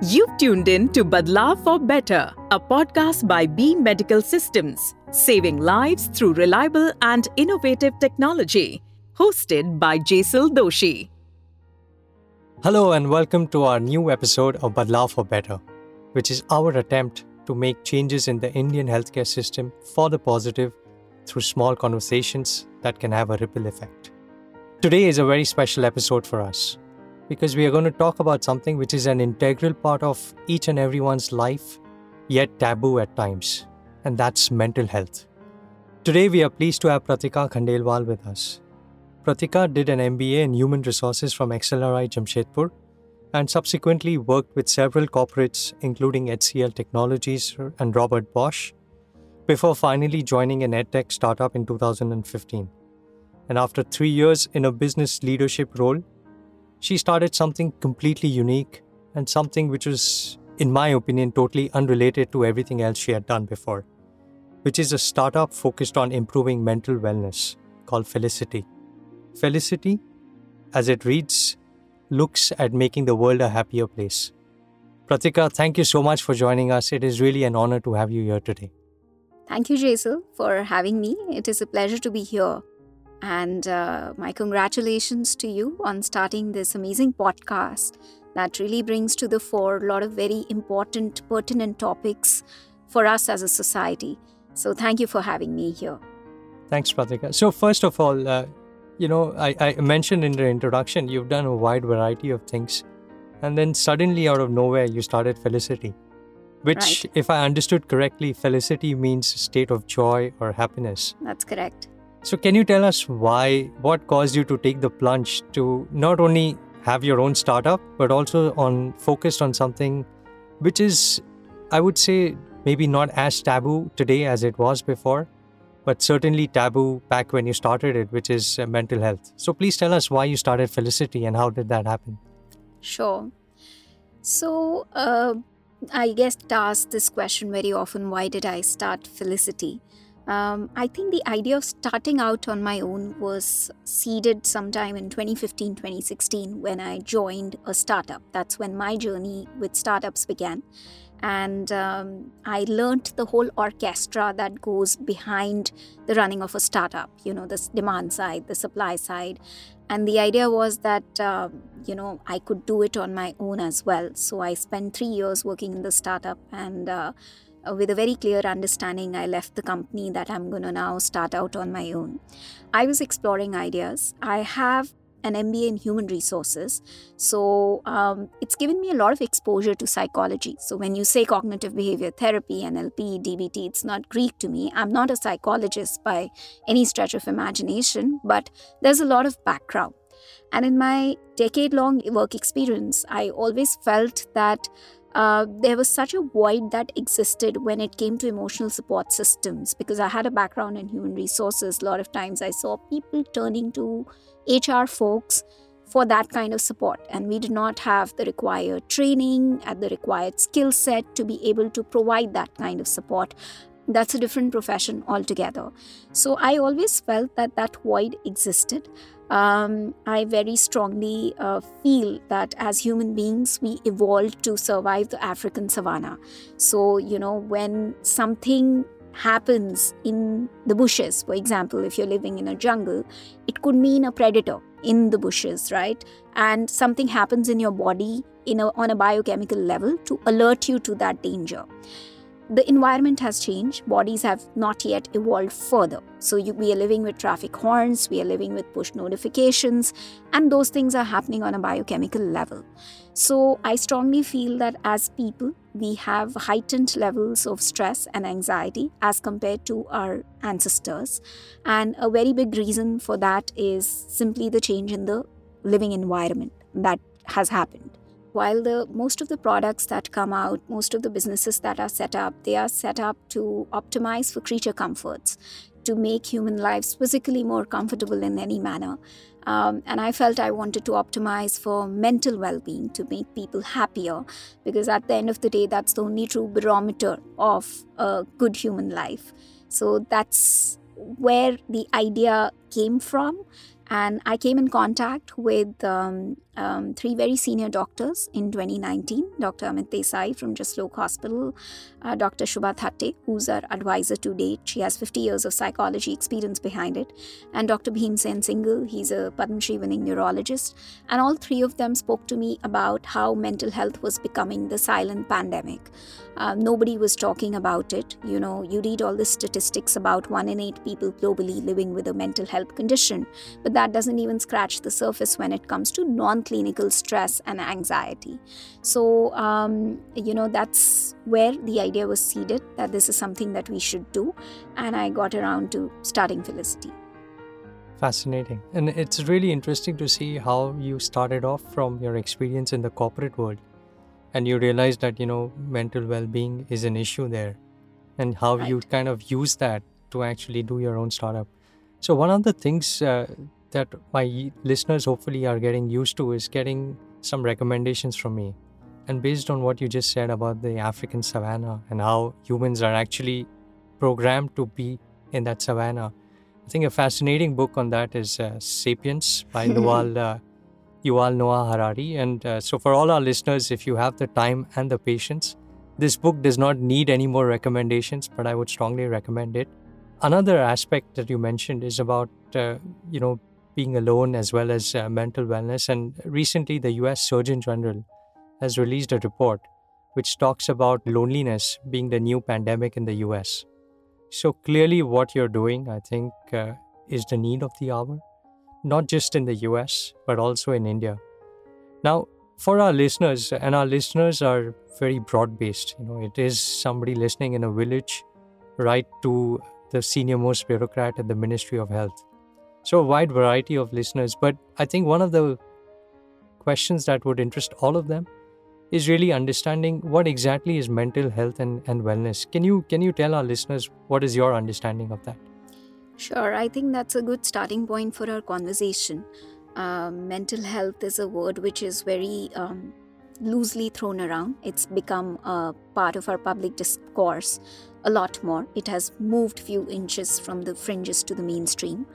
You've tuned in to Badlav for Better, a podcast by B Medical Systems, saving lives through reliable and innovative technology. Hosted by Jaisal Doshi. Hello, and welcome to our new episode of Badlav for Better, which is our attempt to make changes in the Indian healthcare system for the positive through small conversations that can have a ripple effect. Today is a very special episode for us because we are going to talk about something which is an integral part of each and everyone's life, yet taboo at times, and that's mental health. Today, we are pleased to have Pratika Khandelwal with us. Pratika did an MBA in Human Resources from XLRI Jamshedpur and subsequently worked with several corporates, including HCL Technologies and Robert Bosch, before finally joining an edtech startup in 2015. And after three years in a business leadership role, she started something completely unique and something which was, in my opinion, totally unrelated to everything else she had done before, which is a startup focused on improving mental wellness called Felicity. Felicity, as it reads, looks at making the world a happier place. Pratika, thank you so much for joining us. It is really an honor to have you here today. Thank you, Jaisal, for having me. It is a pleasure to be here. And uh, my congratulations to you on starting this amazing podcast that really brings to the fore a lot of very important, pertinent topics for us as a society. So, thank you for having me here. Thanks, Pratika. So, first of all, uh, you know, I, I mentioned in the introduction, you've done a wide variety of things. And then suddenly, out of nowhere, you started Felicity, which, Right. if I understood correctly, Felicity means state of joy or happiness. That's correct. So, can you tell us why, what caused you to take the plunge to not only have your own startup, but also on focused on something which is, I would say, maybe not as taboo today as it was before, but certainly taboo back when you started it, which is uh, mental health. So, please tell us why you started Felicity and how did that happen? Sure. So, uh, I get asked this question very often why did I start Felicity? Um, I think the idea of starting out on my own was seeded sometime in 2015 2016 when I joined a startup. That's when my journey with startups began. And um, I learned the whole orchestra that goes behind the running of a startup, you know, the demand side, the supply side. And the idea was that, um, you know, I could do it on my own as well. So I spent three years working in the startup and uh, uh, with a very clear understanding, I left the company that I'm going to now start out on my own. I was exploring ideas. I have an MBA in human resources. So um, it's given me a lot of exposure to psychology. So when you say cognitive behavior therapy, NLP, DBT, it's not Greek to me. I'm not a psychologist by any stretch of imagination, but there's a lot of background. And in my decade long work experience, I always felt that uh, there was such a void that existed when it came to emotional support systems because I had a background in human resources. A lot of times I saw people turning to HR folks for that kind of support, and we did not have the required training and the required skill set to be able to provide that kind of support. That's a different profession altogether. So I always felt that that void existed um, I very strongly uh, feel that as human beings, we evolved to survive the African savannah. So, you know, when something happens in the bushes, for example, if you're living in a jungle, it could mean a predator in the bushes, right? And something happens in your body in a, on a biochemical level to alert you to that danger the environment has changed. Bodies have not yet evolved further. So you, we are living with traffic horns we are living with push notifications and those things are happening on a biochemical level. So i strongly feel that as people we have heightened levels of stress and anxiety as compared to our ancestors. And a very big reason for that is simply the change in the living environment that has happened while the most of the products that come out most of the businesses that are set up they are set up to optimize for creature comforts to make human lives physically more comfortable in any manner. Um, and i felt i wanted to optimize for mental well-being to make people happier because at the end of the day that's the only true barometer of a good human life. So that's where the idea came from. And I came in contact with um, um, three very senior doctors in 2019 Dr. Amit Desai from Jaslok Hospital, uh, Dr. Shubha Thatte, who's our advisor to date. She has 50 years of psychology experience behind it, and Dr. Bhim Sen Singhal, he's a Padma Shri winning neurologist. And all three of them spoke to me about how mental health was becoming the silent pandemic. Uh, nobody was talking about it. You know, you read all the statistics about one in eight people globally living with a mental health condition, but that doesn't even scratch the surface when it comes to non clinical stress and anxiety. So, um, you know, that's where the idea was seeded that this is something that we should do. And I got around to starting Felicity. Fascinating. And it's really interesting to see how you started off from your experience in the corporate world and you realized that, you know, mental well being is an issue there and how Right. you kind of use that to actually do your own startup. So, one of the things uh, that my listeners hopefully are getting used to is getting some recommendations from me. And based on what you just said about the African savannah and how humans are actually programmed to be in that savannah, I think a fascinating book on that is uh, Sapiens by Yuval, uh, Yuval Noah Harari. And uh, so, for all our listeners, if you have the time and the patience, this book does not need any more recommendations, but I would strongly recommend it. Another aspect that you mentioned is about, uh, you know, being alone as well as uh, mental wellness. And recently, the US Surgeon General has released a report which talks about loneliness being the new pandemic in the US. So clearly, what you're doing, I think, uh, is the need of the hour, not just in the US, but also in India. Now, for our listeners, and our listeners are very broad based, you know, it is somebody listening in a village right to the senior most bureaucrat at the Ministry of Health. So, a wide variety of listeners. But I think one of the questions that would interest all of them is really understanding what exactly is mental health and, and wellness. Can you can you tell our listeners what is your understanding of that? Sure, I think that's a good starting point for our conversation. Um, mental health is a word which is very um, loosely thrown around. It's become a part of our public discourse a lot more. It has moved few inches from the fringes to the mainstream.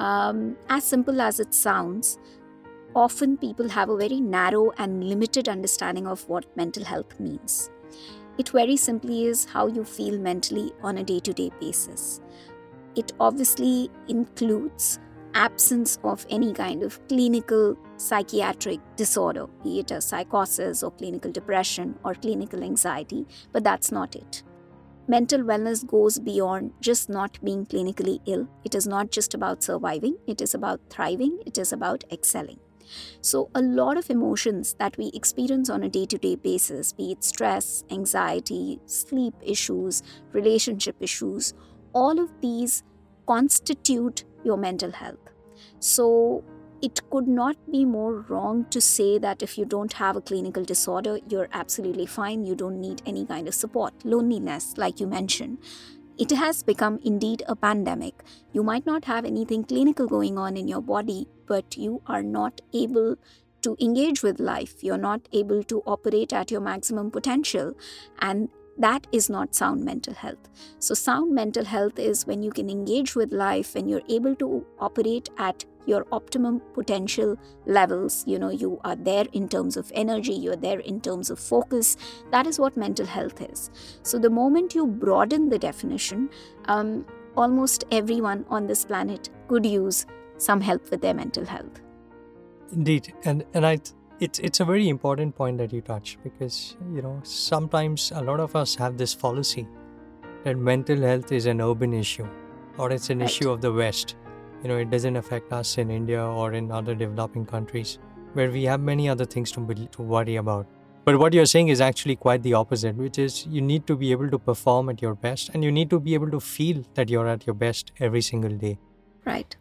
Um, as simple as it sounds, often people have a very narrow and limited understanding of what mental health means. It very simply is how you feel mentally on a day to day basis. It obviously includes absence of any kind of clinical psychiatric disorder, be it a psychosis or clinical depression or clinical anxiety, but that's not it. Mental wellness goes beyond just not being clinically ill. It is not just about surviving, it is about thriving, it is about excelling. So, a lot of emotions that we experience on a day to day basis, be it stress, anxiety, sleep issues, relationship issues, all of these constitute your mental health. So, it could not be more wrong to say that if you don't have a clinical disorder, you're absolutely fine, you don't need any kind of support. Loneliness, like you mentioned, it has become indeed a pandemic. You might not have anything clinical going on in your body, but you are not able to engage with life. You're not able to operate at your maximum potential. And that is not sound mental health. So, sound mental health is when you can engage with life, when you're able to operate at your optimum potential levels. You know, you are there in terms of energy, you're there in terms of focus. That is what mental health is. So, the moment you broaden the definition, um, almost everyone on this planet could use some help with their mental health. Indeed, and and I it's it's a very important point that you touch because you know sometimes a lot of us have this fallacy that mental health is an urban issue or it's an Right. issue of the West. You know, it doesn't affect us in India or in other developing countries where we have many other things to be, to worry about. But what you're saying is actually quite the opposite, which is you need to be able to perform at your best and you need to be able to feel that you're at your best every single day. Right.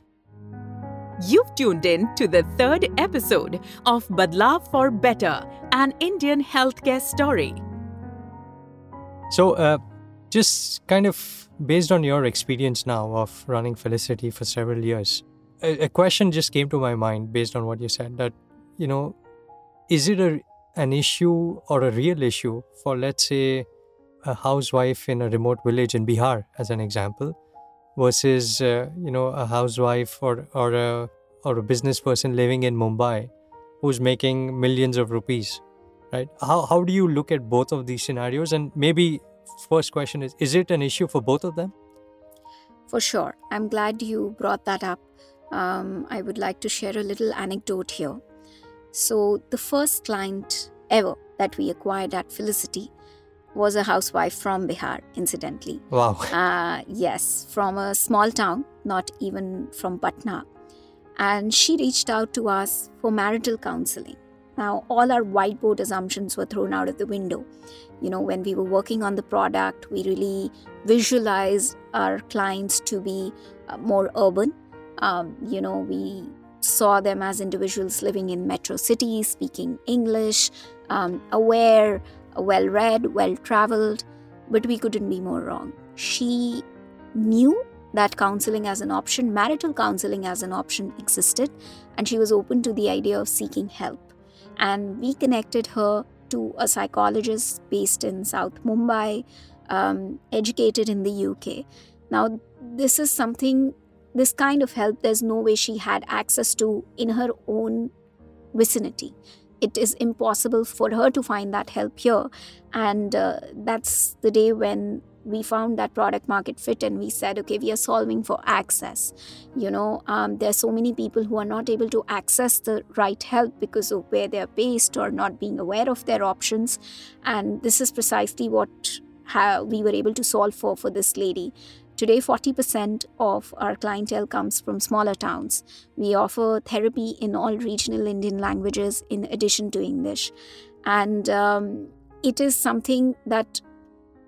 You've tuned in to the third episode of Badlav for Better, an Indian healthcare story. So, uh, just kind of based on your experience now of running Felicity for several years, a, a question just came to my mind based on what you said that, you know, is it a, an issue or a real issue for, let's say, a housewife in a remote village in Bihar, as an example, versus, uh, you know, a housewife or, or, a, or a business person living in Mumbai who's making millions of rupees, right? How, how do you look at both of these scenarios? And maybe first question is, is it an issue for both of them? For sure. I'm glad you brought that up. Um, I would like to share a little anecdote here. So, the first client ever that we acquired at Felicity was a housewife from Bihar, incidentally. Wow. Uh, yes, from a small town, not even from Patna. And she reached out to us for marital counseling. Now, all our whiteboard assumptions were thrown out of the window. You know, when we were working on the product, we really visualized our clients to be uh, more urban. Um, you know, we saw them as individuals living in metro cities, speaking English, um, aware, well read, well traveled, but we couldn't be more wrong. She knew that counseling as an option, marital counseling as an option existed, and she was open to the idea of seeking help. And we connected her to a psychologist based in South Mumbai, um, educated in the UK. Now, this is something, this kind of help, there's no way she had access to in her own vicinity it is impossible for her to find that help here. And uh, that's the day when we found that product market fit and we said okay we are solving for access. You know um, there are so many people who are not able to access the right help because of where they're based or not being aware of their options. And this is precisely what how we were able to solve for for this lady Today, 40% of our clientele comes from smaller towns. We offer therapy in all regional Indian languages in addition to English. And um, it is something that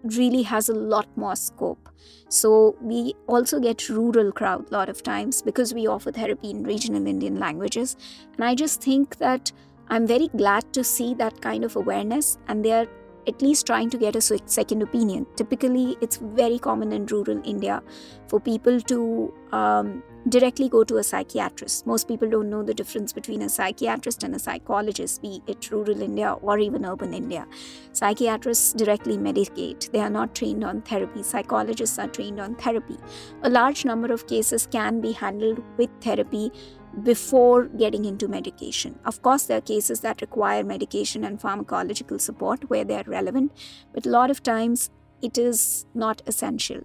really has a lot more scope. So we also get rural crowd a lot of times because we offer therapy in regional Indian languages. And I just think that I'm very glad to see that kind of awareness and they are at least trying to get a second opinion. Typically, it's very common in rural India for people to um, directly go to a psychiatrist. Most people don't know the difference between a psychiatrist and a psychologist, be it rural India or even urban India. Psychiatrists directly medicate, they are not trained on therapy. Psychologists are trained on therapy. A large number of cases can be handled with therapy before getting into medication. Of course, there are cases that require medication and pharmacological support where they are relevant, but a lot of times it is not essential.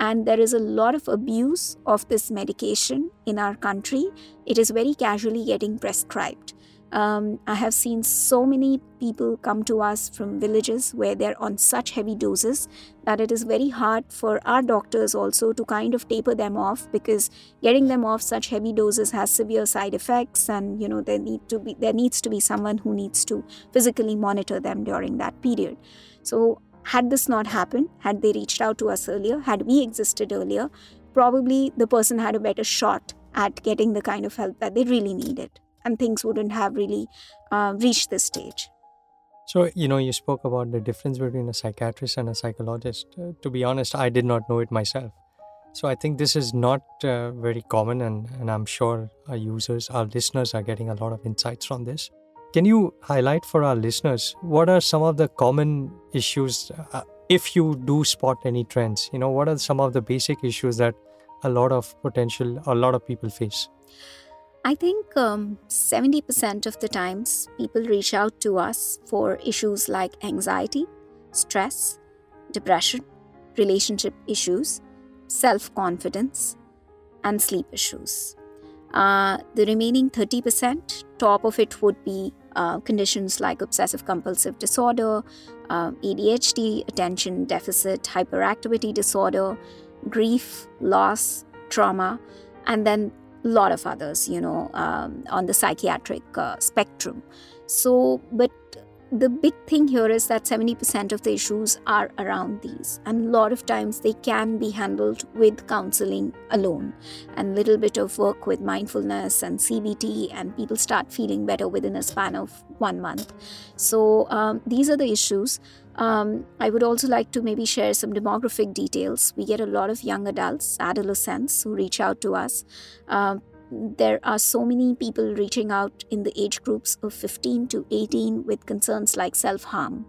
And there is a lot of abuse of this medication in our country. It is very casually getting prescribed. Um, I have seen so many people come to us from villages where they're on such heavy doses that it is very hard for our doctors also to kind of taper them off because getting them off such heavy doses has severe side effects and you know there need to be there needs to be someone who needs to physically monitor them during that period. So had this not happened, had they reached out to us earlier, had we existed earlier, probably the person had a better shot at getting the kind of help that they really needed and things wouldn't have really uh, reached this stage. So, you know, you spoke about the difference between a psychiatrist and a psychologist. Uh, to be honest, I did not know it myself. So, I think this is not uh, very common, and, and I'm sure our users, our listeners, are getting a lot of insights from this. Can you highlight for our listeners what are some of the common issues uh, if you do spot any trends? You know, what are some of the basic issues that a lot of potential, a lot of people face? I think um, 70% of the times people reach out to us for issues like anxiety, stress, depression, relationship issues, self confidence, and sleep issues. Uh, the remaining 30%, top of it would be uh, conditions like obsessive compulsive disorder, uh, ADHD, attention deficit hyperactivity disorder, grief, loss, trauma, and then lot of others, you know, um, on the psychiatric uh, spectrum. So, but the big thing here is that 70% of the issues are around these and a lot of times they can be handled with counseling alone and little bit of work with mindfulness and cbt and people start feeling better within a span of one month so um, these are the issues um, I would also like to maybe share some demographic details. We get a lot of young adults, adolescents who reach out to us. Uh, there are so many people reaching out in the age groups of 15 to 18 with concerns like self harm.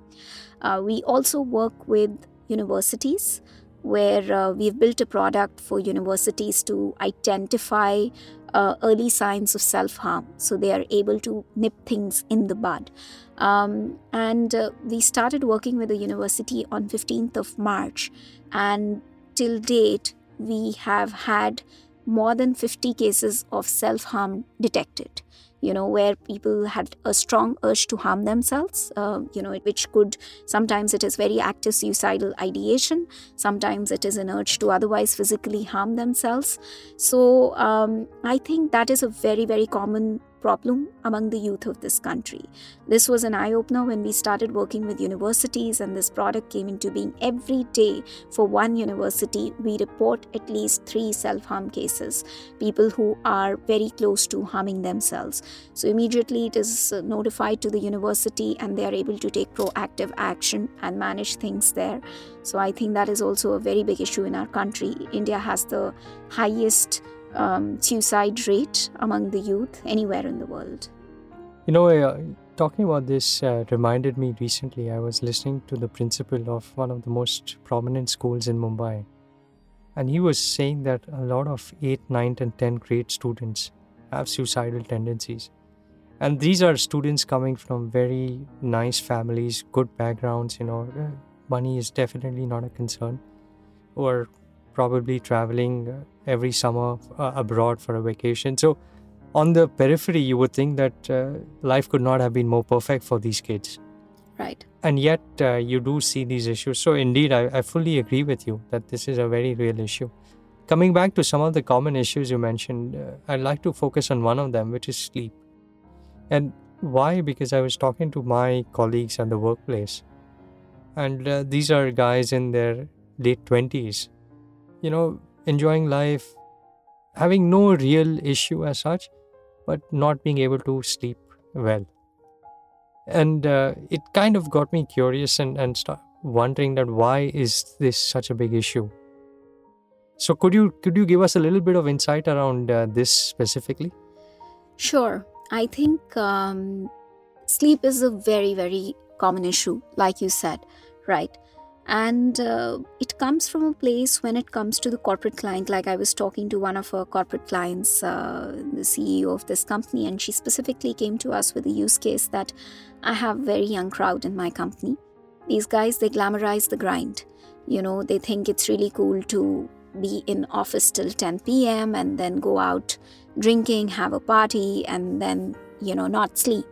Uh, we also work with universities where uh, we've built a product for universities to identify uh, early signs of self harm. So they are able to nip things in the bud. Um, and uh, we started working with the university on 15th of March. And till date, we have had more than 50 cases of self harm detected you know where people had a strong urge to harm themselves uh, you know which could sometimes it is very active suicidal ideation sometimes it is an urge to otherwise physically harm themselves. So um, i think that is a very very common problem among the youth of this country. This was an eye opener when we started working with universities, and this product came into being every day. For one university, we report at least three self harm cases, people who are very close to harming themselves. So, immediately it is notified to the university, and they are able to take proactive action and manage things there. So, I think that is also a very big issue in our country. India has the highest um, suicide rate among the youth anywhere in the world. You know, uh, talking about this uh, reminded me recently. I was listening to the principal of one of the most prominent schools in Mumbai, and he was saying that a lot of 8th, 9th, and 10th grade students have suicidal tendencies. And these are students coming from very nice families, good backgrounds, you know, uh, money is definitely not a concern, or probably traveling uh, every summer uh, abroad for a vacation. So, on the periphery, you would think that uh, life could not have been more perfect for these kids. Right. And yet, uh, you do see these issues. So, indeed, I, I fully agree with you that this is a very real issue. Coming back to some of the common issues you mentioned, uh, I'd like to focus on one of them, which is sleep. And why? Because I was talking to my colleagues at the workplace, and uh, these are guys in their late 20s. You know, enjoying life, having no real issue as such, but not being able to sleep well. And uh, it kind of got me curious and, and start wondering that why is this such a big issue? So could you could you give us a little bit of insight around uh, this specifically? Sure. I think um, sleep is a very very common issue, like you said, right? And uh, it comes from a place when it comes to the corporate client. Like i was talking to one of our corporate clients uh, the ceo of this company and she specifically came to us with a use case that i have very young crowd in my company. These guys they glamorize the grind. You know they think it's really cool to be in office till 10 p.m and then go out drinking have a party and then you know not sleep.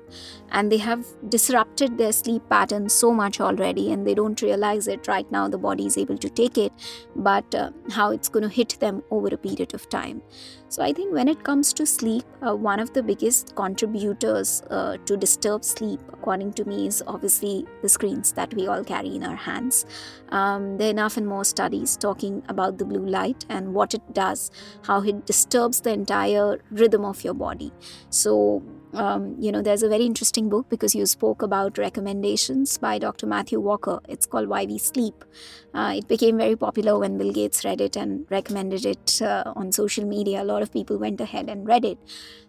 And they have disrupted their sleep pattern so much already and they don't realize it right now the body is able to take it but uh, how it's going to hit them over a period of time. So i think when it comes to sleep uh, one of the biggest contributors uh, to disturb sleep according to me is obviously the screens that we all carry in our hands. Um, there are enough and more studies talking about the blue light and what it does how it disturbs the entire rhythm of your body. So um, you know, there's a very interesting book because you spoke about recommendations by Dr. Matthew Walker. It's called Why We Sleep. Uh, it became very popular when Bill Gates read it and recommended it uh, on social media. A lot of people went ahead and read it.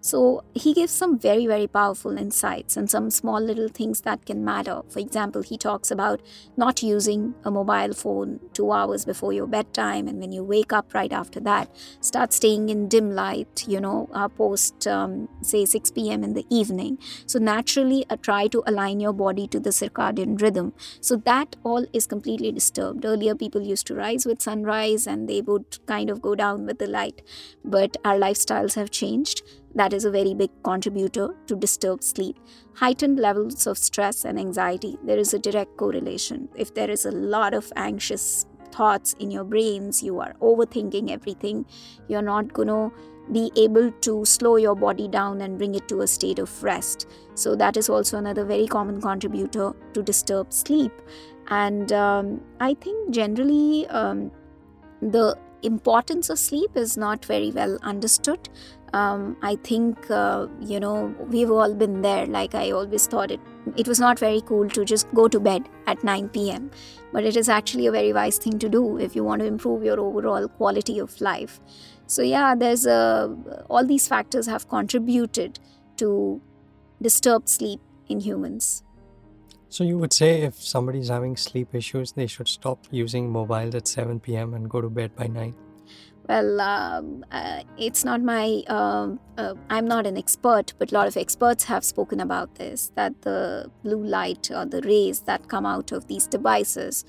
So he gives some very, very powerful insights and some small little things that can matter. For example, he talks about not using a mobile phone two hours before your bedtime, and when you wake up right after that, start staying in dim light, you know, uh, post, um, say, 6 p.m. in the evening. So, naturally, uh, try to align your body to the circadian rhythm. So, that all is completely disturbed. Earlier, people used to rise with sunrise and they would kind of go down with the light, but our lifestyles have changed that is a very big contributor to disturbed sleep. Heightened levels of stress and anxiety, there is a direct correlation. If there is a lot of anxious thoughts in your brains, you are overthinking everything, you're not going to be able to slow your body down and bring it to a state of rest. So, that is also another very common contributor to disturbed sleep. And um, I think generally, um, the importance of sleep is not very well understood um, I think uh, you know we've all been there. Like I always thought it it was not very cool to just go to bed at 9 p.m. But it is actually a very wise thing to do if you want to improve your overall quality of life. So yeah, there's a all these factors have contributed to disturbed sleep in humans. So you would say if somebody is having sleep issues, they should stop using mobiles at 7 p.m. and go to bed by 9. Well, um, uh, it's not my. Uh, uh, I'm not an expert, but a lot of experts have spoken about this that the blue light or the rays that come out of these devices,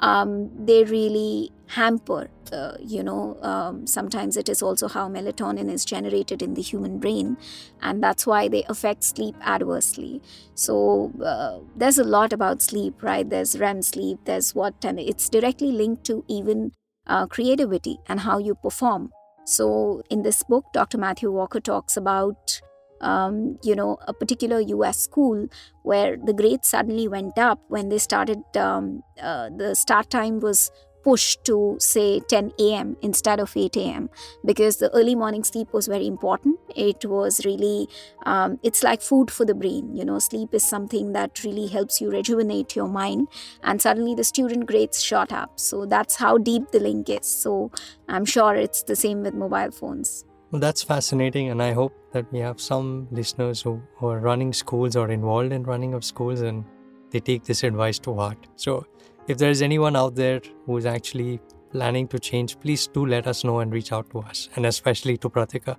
um, they really hamper. Uh, you know, um, sometimes it is also how melatonin is generated in the human brain, and that's why they affect sleep adversely. So uh, there's a lot about sleep, right? There's REM sleep. There's what, and it's directly linked to even uh, creativity and how you perform. So, in this book, Dr. Matthew Walker talks about, um, you know, a particular US school where the grades suddenly went up when they started, um, uh, the start time was pushed to say 10 a.m. instead of 8 a.m. because the early morning sleep was very important. It was really, um, it's like food for the brain. You know, sleep is something that really helps you rejuvenate your mind. And suddenly the student grades shot up. So that's how deep the link is. So I'm sure it's the same with mobile phones. Well, that's fascinating, and I hope that we have some listeners who, who are running schools or involved in running of schools and they take this advice to heart. So, if there is anyone out there who is actually planning to change, please do let us know and reach out to us, and especially to Pratika.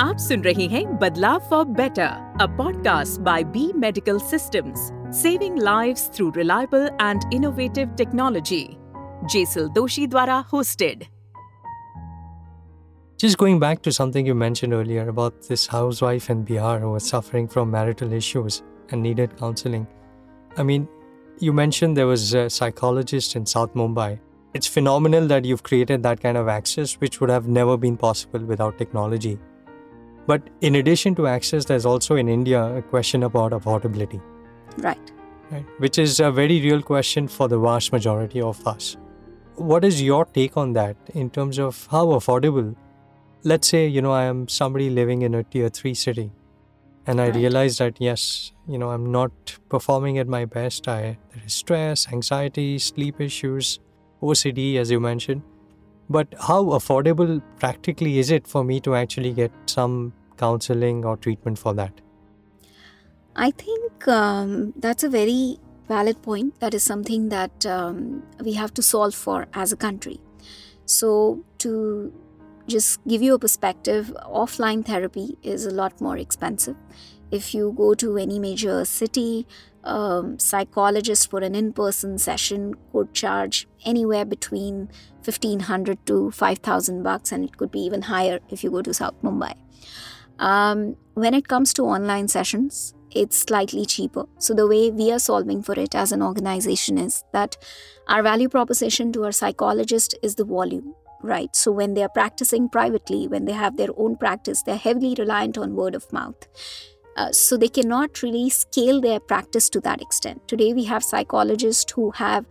आप सुन रहे हैं बदलाव for better a podcast by B medical systems saving lives through reliable and innovative technology Jesal दोशी द्वारा hosted. Just going back to something you mentioned earlier about this housewife in Bihar who was suffering from marital issues and needed counseling. I mean, you mentioned there was a psychologist in South Mumbai. It's phenomenal that you've created that kind of access, which would have never been possible without technology. But in addition to access, there's also in India a question about affordability. Right. Right. Which is a very real question for the vast majority of us. What is your take on that in terms of how affordable? Let's say, you know, I am somebody living in a tier three city and i realized that yes you know i'm not performing at my best i there is stress anxiety sleep issues ocd as you mentioned but how affordable practically is it for me to actually get some counseling or treatment for that I think um, that's a very valid point. That is something that um, we have to solve for as a country. So, to just give you a perspective, offline therapy is a lot more expensive. If you go to any major city, um, psychologist for an in-person session could charge anywhere between 1500 to 5000 bucks and it could be even higher if you go to south mumbai. Um, when it comes to online sessions it's slightly cheaper. So the way we are solving for it as an organization is that our value proposition to our psychologist is the volume right so when they are practicing privately when they have their own practice they're heavily reliant on word of mouth uh, so they cannot really scale their practice to that extent. Today, we have psychologists who have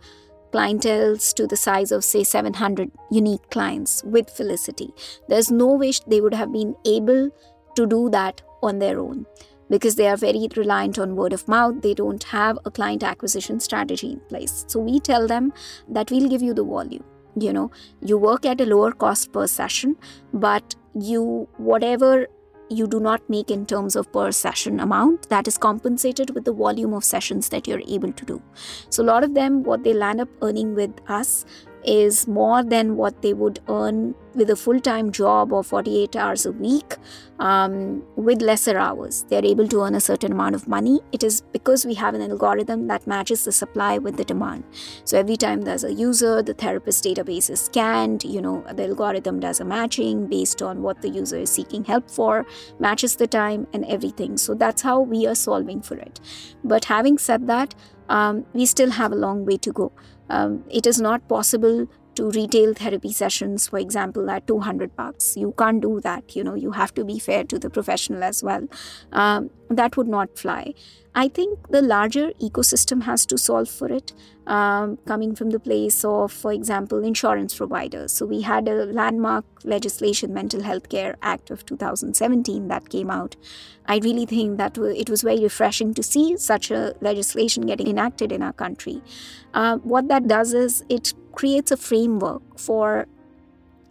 clienteles to the size of, say, 700 unique clients with Felicity. There's no way they would have been able to do that on their own because they are very reliant on word of mouth. They don't have a client acquisition strategy in place. So we tell them that we'll give you the volume. You know, you work at a lower cost per session, but you, whatever you do not make in terms of per session amount that is compensated with the volume of sessions that you're able to do. So a lot of them what they land up earning with us is more than what they would earn with a full-time job or 48 hours a week um, with lesser hours. They're able to earn a certain amount of money. It is because we have an algorithm that matches the supply with the demand. So every time there's a user the therapist database is scanned you know the algorithm does a matching based on what the user is seeking help for matches the time and everything. So that's how we are solving for it. But having said that um, we still have a long way to go um, it is not possible to retail therapy sessions for example at 200 bucks. You can't do that. You know you have to be fair to the professional as well. Um, that would not fly. I think the larger ecosystem has to solve for it um, coming from the place of for example insurance providers. So we had a landmark legislation mental health care act of 2017 that came out. I really think that it was very refreshing to see such a legislation getting enacted in our country. Uh, what that does is it creates a framework for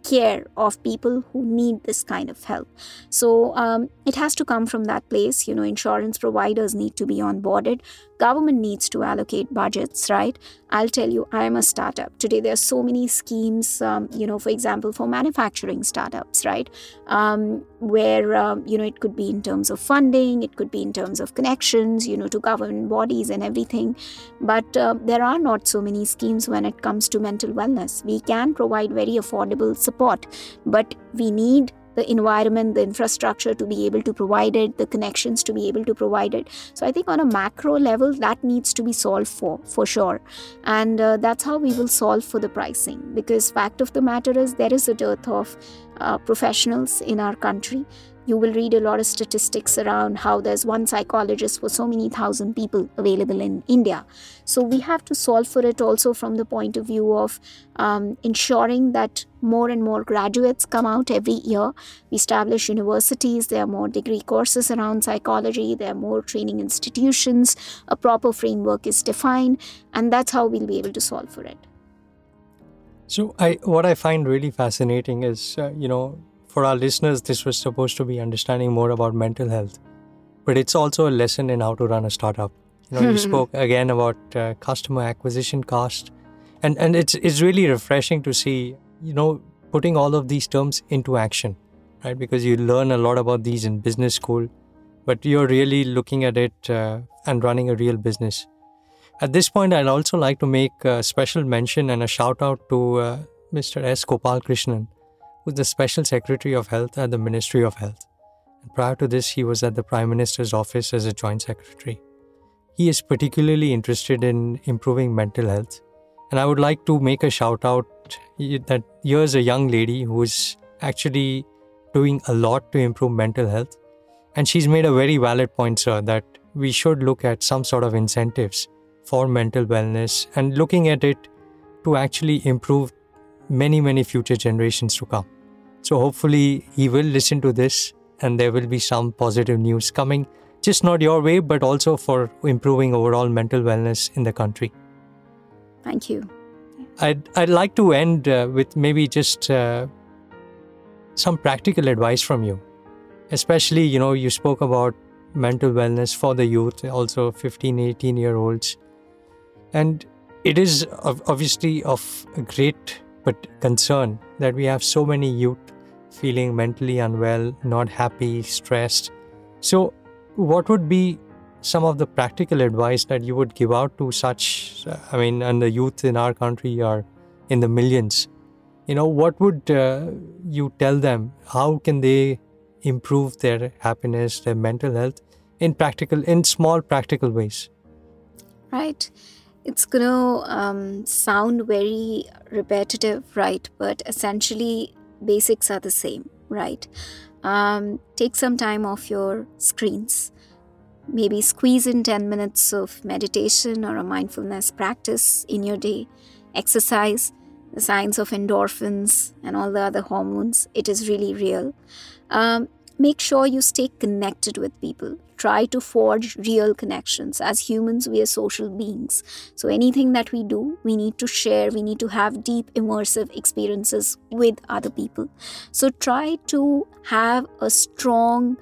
care of people who need this kind of help. So um, it has to come from that place. You know, insurance providers need to be onboarded, government needs to allocate budgets, right? I'll tell you, I am a startup. Today, there are so many schemes, um, you know, for example, for manufacturing startups, right? Um, where, um, you know, it could be in terms of funding, it could be in terms of connections, you know, to government bodies and everything. But uh, there are not so many schemes when it comes to mental wellness. We can provide very affordable support, but we need the environment, the infrastructure to be able to provide it, the connections to be able to provide it. So I think on a macro level, that needs to be solved for, for sure. And uh, that's how we will solve for the pricing. Because fact of the matter is there is a dearth of uh, professionals in our country you will read a lot of statistics around how there's one psychologist for so many thousand people available in India. So we have to solve for it also from the point of view of um, ensuring that more and more graduates come out every year. We establish universities, there are more degree courses around psychology, there are more training institutions, a proper framework is defined, and that's how we'll be able to solve for it. So, I what I find really fascinating is, uh, you know, for our listeners, this was supposed to be understanding more about mental health, but it's also a lesson in how to run a startup. You know, you spoke again about uh, customer acquisition cost, and and it's it's really refreshing to see you know putting all of these terms into action, right? Because you learn a lot about these in business school, but you're really looking at it uh, and running a real business. At this point, I'd also like to make a special mention and a shout out to uh, Mr. S. Gopal Krishnan, was the Special Secretary of Health at the Ministry of Health. And prior to this, he was at the Prime Minister's office as a Joint Secretary. He is particularly interested in improving mental health. And I would like to make a shout out that here's a young lady who is actually doing a lot to improve mental health. And she's made a very valid point, sir, that we should look at some sort of incentives for mental wellness and looking at it to actually improve many, many future generations to come. So hopefully he will listen to this and there will be some positive news coming, just not your way, but also for improving overall mental wellness in the country. Thank you. I'd, I'd like to end uh, with maybe just uh, some practical advice from you. Especially, you know, you spoke about mental wellness for the youth, also 15, 18 year olds. And it is obviously of great but concern that we have so many youth feeling mentally unwell, not happy, stressed. So, what would be some of the practical advice that you would give out to such, I mean, and the youth in our country are in the millions? You know, what would uh, you tell them? How can they improve their happiness, their mental health in practical, in small practical ways? Right. It's going to um, sound very repetitive, right? But essentially, basics are the same, right? Um, take some time off your screens. Maybe squeeze in 10 minutes of meditation or a mindfulness practice in your day. Exercise, the science of endorphins and all the other hormones, it is really real. Um, make sure you stay connected with people. Try to forge real connections. As humans we are social beings. So anything that we do we need to share. We need to have deep immersive experiences with other people. So try to have a strong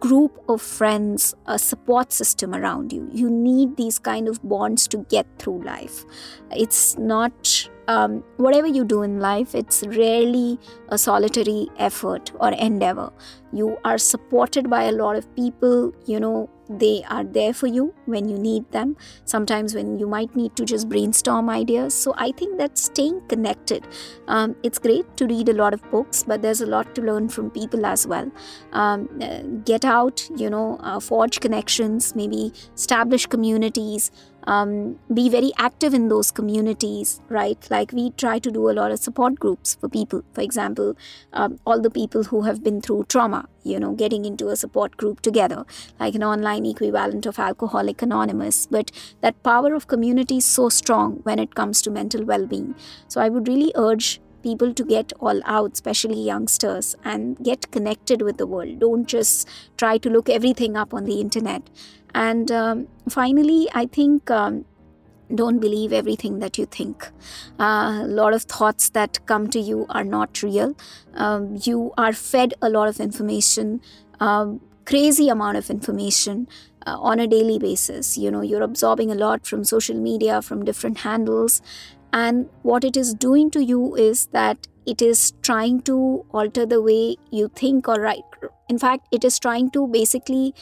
group of friends a support system around you. You need these kind of bonds to get through life. It's not um, whatever you do in life, it's rarely a solitary effort or endeavor. You are supported by a lot of people, you know, they are there for you when you need them, sometimes when you might need to just brainstorm ideas. So I think that staying connected, um, it's great to read a lot of books, but there's a lot to learn from people as well. Um, uh, get out, you know, uh, forge connections, maybe establish communities um, be very active in those communities, right? Like we try to do a lot of support groups for people. For example, um, all the people who have been through trauma, you know, getting into a support group together, like an online equivalent of Alcoholic Anonymous. But that power of community is so strong when it comes to mental well being. So I would really urge people to get all out, especially youngsters, and get connected with the world. Don't just try to look everything up on the internet. And um, finally, I think. Um, don't believe everything that you think. Uh, a lot of thoughts that come to you are not real. Um, you are fed a lot of information, um, crazy amount of information. Uh, on a daily basis. You know, you're absorbing a lot from social media, from different handles. And what it is doing to you is that it is trying to alter the way you think or write. In fact, it is trying to basically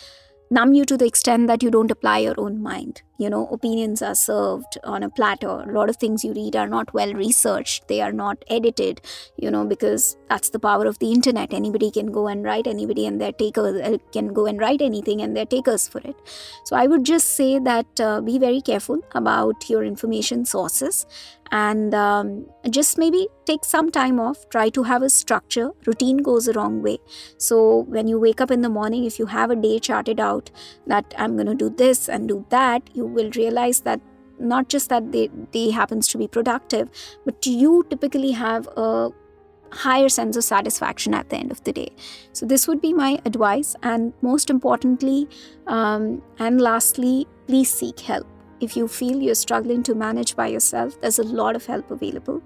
numb you to the extent that you don't apply your own mind. You know opinions are served on a platter. A lot of things you read are not well researched. They are not edited you know because that's the power of the internet. Anybody can go and write anybody and their takers uh, can go and write anything and they're takers for it. So i would just say that uh, be very careful about your information sources and um, just maybe take some time off try to have a structure routine goes a wrong way so when you wake up in the morning if you have a day charted out that i'm going to do this and do that you will realize that not just that the day happens to be productive, but you typically have a higher sense of satisfaction at the end of the day. So, this would be my advice. And most importantly, um, and lastly, please seek help. If you feel you're struggling to manage by yourself, there's a lot of help available.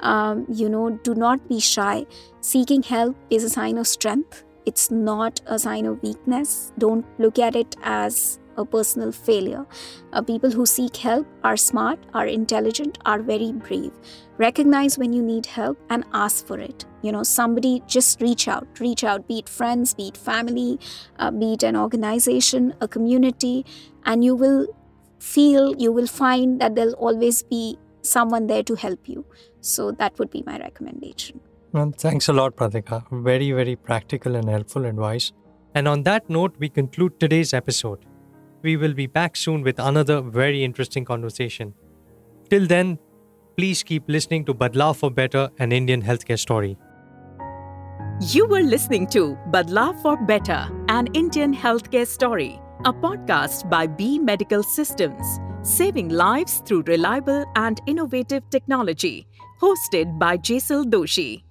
Um, you know, do not be shy. Seeking help is a sign of strength, it's not a sign of weakness. Don't look at it as a personal failure. Uh, people who seek help are smart, are intelligent, are very brave. Recognize when you need help and ask for it. You know, somebody just reach out, reach out, be it friends, be it family, uh, be it an organization, a community, and you will feel, you will find that there'll always be someone there to help you. So that would be my recommendation. Well, thanks a lot, Pratika. Very, very practical and helpful advice. And on that note, we conclude today's episode. We will be back soon with another very interesting conversation. Till then, please keep listening to Badla for Better, an Indian healthcare story. You were listening to Badla for Better, an Indian healthcare story, a podcast by B Medical Systems, saving lives through reliable and innovative technology, hosted by Jaisal Doshi.